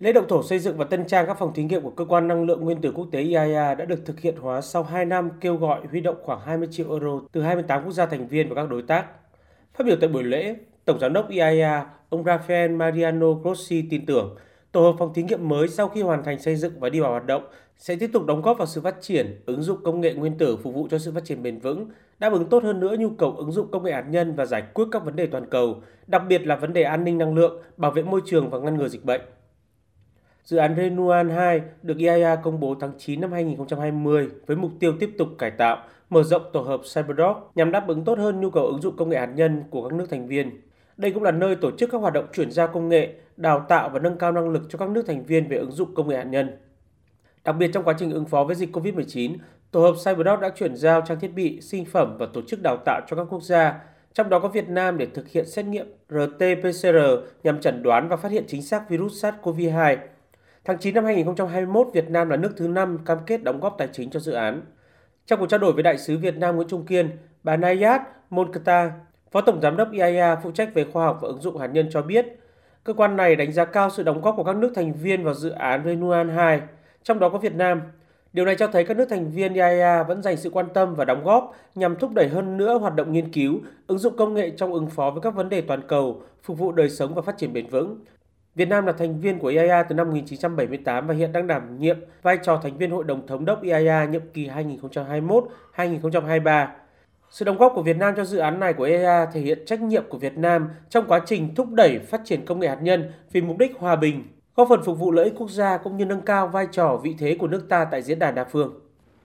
Lễ động thổ xây dựng và tân trang các phòng thí nghiệm của Cơ quan Năng lượng Nguyên tử Quốc tế IAEA đã được thực hiện hóa sau 2 năm kêu gọi huy động khoảng 20 triệu euro từ 28 quốc gia thành viên và các đối tác. Phát biểu tại buổi lễ, Tổng giám đốc IAEA, ông Rafael Mariano Grossi tin tưởng tổ hợp phòng thí nghiệm mới sau khi hoàn thành xây dựng và đi vào hoạt động sẽ tiếp tục đóng góp vào sự phát triển, ứng dụng công nghệ nguyên tử phục vụ cho sự phát triển bền vững, đáp ứng tốt hơn nữa nhu cầu ứng dụng công nghệ hạt nhân và giải quyết các vấn đề toàn cầu, đặc biệt là vấn đề an ninh năng lượng, bảo vệ môi trường và ngăn ngừa dịch bệnh. Dự án Renuan 2 được IAEA công bố tháng 9 năm 2020 với mục tiêu tiếp tục cải tạo, mở rộng tổ hợp Cyberdock nhằm đáp ứng tốt hơn nhu cầu ứng dụng công nghệ hạt nhân của các nước thành viên. Đây cũng là nơi tổ chức các hoạt động chuyển giao công nghệ, đào tạo và nâng cao năng lực cho các nước thành viên về ứng dụng công nghệ hạt nhân. Đặc biệt trong quá trình ứng phó với dịch COVID-19, tổ hợp Cyberdock đã chuyển giao trang thiết bị, sinh phẩm và tổ chức đào tạo cho các quốc gia, trong đó có Việt Nam để thực hiện xét nghiệm RT-PCR nhằm chẩn đoán và phát hiện chính xác virus SARS-CoV-2 Tháng 9 năm 2021, Việt Nam là nước thứ 5 cam kết đóng góp tài chính cho dự án. Trong cuộc trao đổi với đại sứ Việt Nam Nguyễn Trung Kiên, bà Nayat Monkata, Phó Tổng Giám đốc IAEA phụ trách về khoa học và ứng dụng hạt nhân cho biết, cơ quan này đánh giá cao sự đóng góp của các nước thành viên vào dự án Renuan 2, trong đó có Việt Nam. Điều này cho thấy các nước thành viên IAEA vẫn dành sự quan tâm và đóng góp nhằm thúc đẩy hơn nữa hoạt động nghiên cứu, ứng dụng công nghệ trong ứng phó với các vấn đề toàn cầu, phục vụ đời sống và phát triển bền vững, Việt Nam là thành viên của IAEA từ năm 1978 và hiện đang đảm nhiệm vai trò thành viên Hội đồng Thống đốc IAEA nhiệm kỳ 2021-2023. Sự đóng góp của Việt Nam cho dự án này của IAEA thể hiện trách nhiệm của Việt Nam trong quá trình thúc đẩy phát triển công nghệ hạt nhân vì mục đích hòa bình, góp phần phục vụ lợi ích quốc gia cũng như nâng cao vai trò vị thế của nước ta tại diễn đàn đa phương.